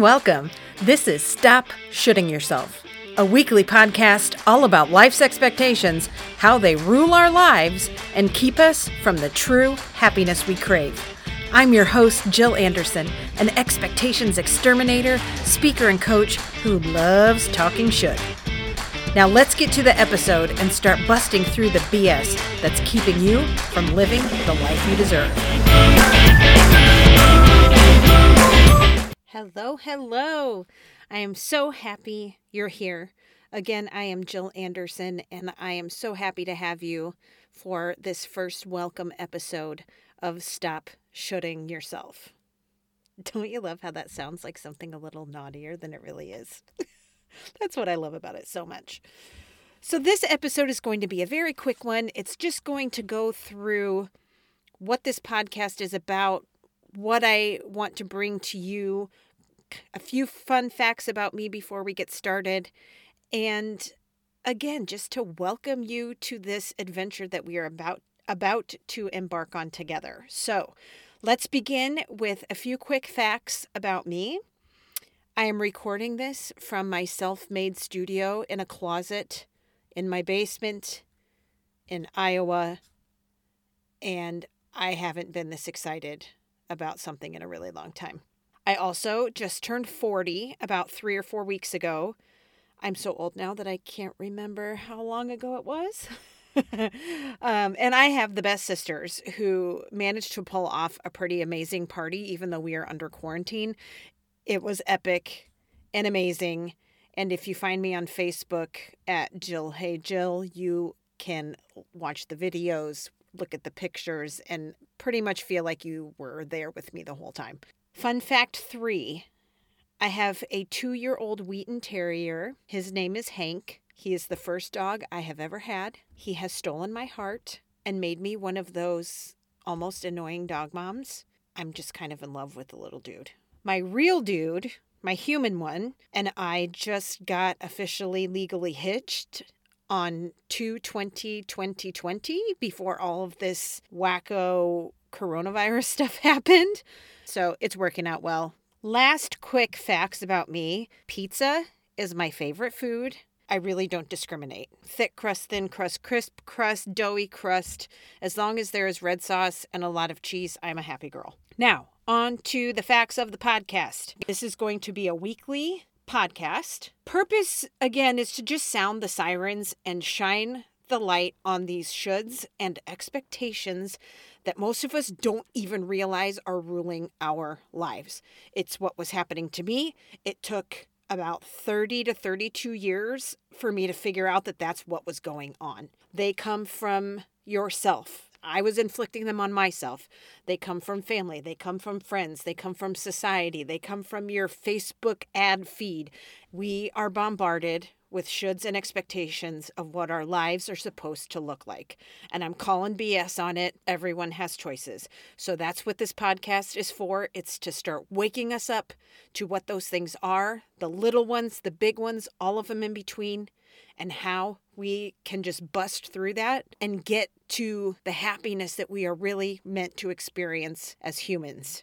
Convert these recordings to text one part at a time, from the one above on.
welcome. This is Stop Shoulding Yourself, a weekly podcast all about life's expectations, how they rule our lives, and keep us from the true happiness we crave. I'm your host, Jill Anderson, an expectations exterminator, speaker, and coach who loves talking should. Now let's get to the episode and start busting through the BS that's keeping you from living the life you deserve. Hello, hello. I am so happy you're here. Again, I am Jill Anderson, and I am so happy to have you for this first welcome episode of Stop Shoulding Yourself. Don't you love how that sounds like something a little naughtier than it really is? That's what I love about it so much. So, this episode is going to be a very quick one. It's just going to go through what this podcast is about, what I want to bring to you, a few fun facts about me before we get started, and again, just to welcome you to this adventure that we are about about to embark on together. So, let's begin with a few quick facts about me. I am recording this from my self-made studio in a closet in my basement in Iowa, and I haven't been this excited about something in a really long time. I also just turned 40 about three or four weeks ago. I'm so old now that I can't remember how long ago it was. um, and I have the best sisters who managed to pull off a pretty amazing party, even though we are under quarantine. It was epic and amazing. And if you find me on Facebook at Jill Hey Jill, you can watch the videos, look at the pictures, and pretty much feel like you were there with me the whole time. Fun fact three I have a two year old Wheaten Terrier. His name is Hank. He is the first dog I have ever had. He has stolen my heart and made me one of those almost annoying dog moms. I'm just kind of in love with the little dude. My real dude, my human one, and I just got officially legally hitched on 220 2020 before all of this wacko coronavirus stuff happened. So it's working out well. Last quick facts about me pizza is my favorite food. I really don't discriminate. Thick crust, thin crust, crisp crust, doughy crust. As long as there is red sauce and a lot of cheese, I'm a happy girl. Now, on to the facts of the podcast. This is going to be a weekly podcast. Purpose, again, is to just sound the sirens and shine the light on these shoulds and expectations that most of us don't even realize are ruling our lives. It's what was happening to me. It took about 30 to 32 years for me to figure out that that's what was going on. They come from yourself. I was inflicting them on myself. They come from family, they come from friends, they come from society, they come from your Facebook ad feed. We are bombarded with shoulds and expectations of what our lives are supposed to look like. And I'm calling BS on it. Everyone has choices. So that's what this podcast is for. It's to start waking us up to what those things are the little ones, the big ones, all of them in between, and how we can just bust through that and get to the happiness that we are really meant to experience as humans.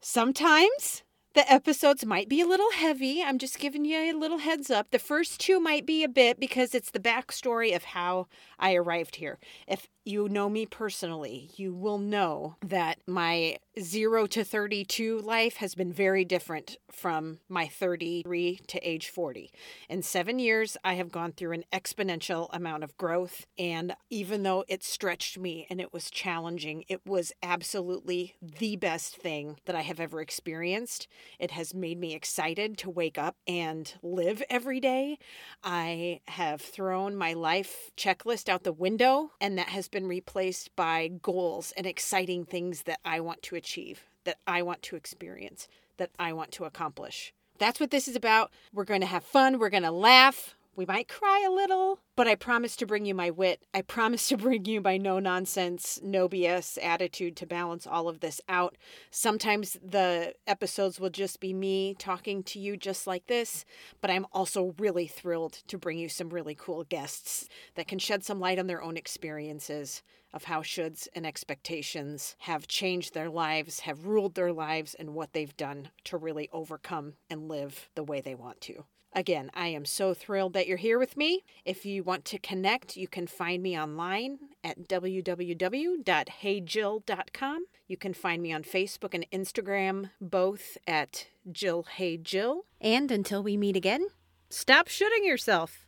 Sometimes the episodes might be a little heavy. I'm just giving you a little heads up. The first two might be a bit because it's the backstory of how I arrived here. If you know me personally, you will know that my 0 to 32 life has been very different from my 33 to age 40. In seven years, I have gone through an exponential amount of growth. And even though it stretched me and it was challenging, it was absolutely the best thing that I have ever experienced. It has made me excited to wake up and live every day. I have thrown my life checklist out the window, and that has been replaced by goals and exciting things that I want to achieve, that I want to experience, that I want to accomplish. That's what this is about. We're going to have fun. We're going to laugh. We might cry a little. But I promise to bring you my wit. I promise to bring you my no nonsense, no BS attitude to balance all of this out. Sometimes the episodes will just be me talking to you just like this, but I'm also really thrilled to bring you some really cool guests that can shed some light on their own experiences of how shoulds and expectations have changed their lives, have ruled their lives, and what they've done to really overcome and live the way they want to. Again, I am so thrilled that you're here with me. If you want to connect, you can find me online at www.heyjill.com. You can find me on Facebook and Instagram, both at Jill Hey Jill. And until we meet again, stop shoulding yourself.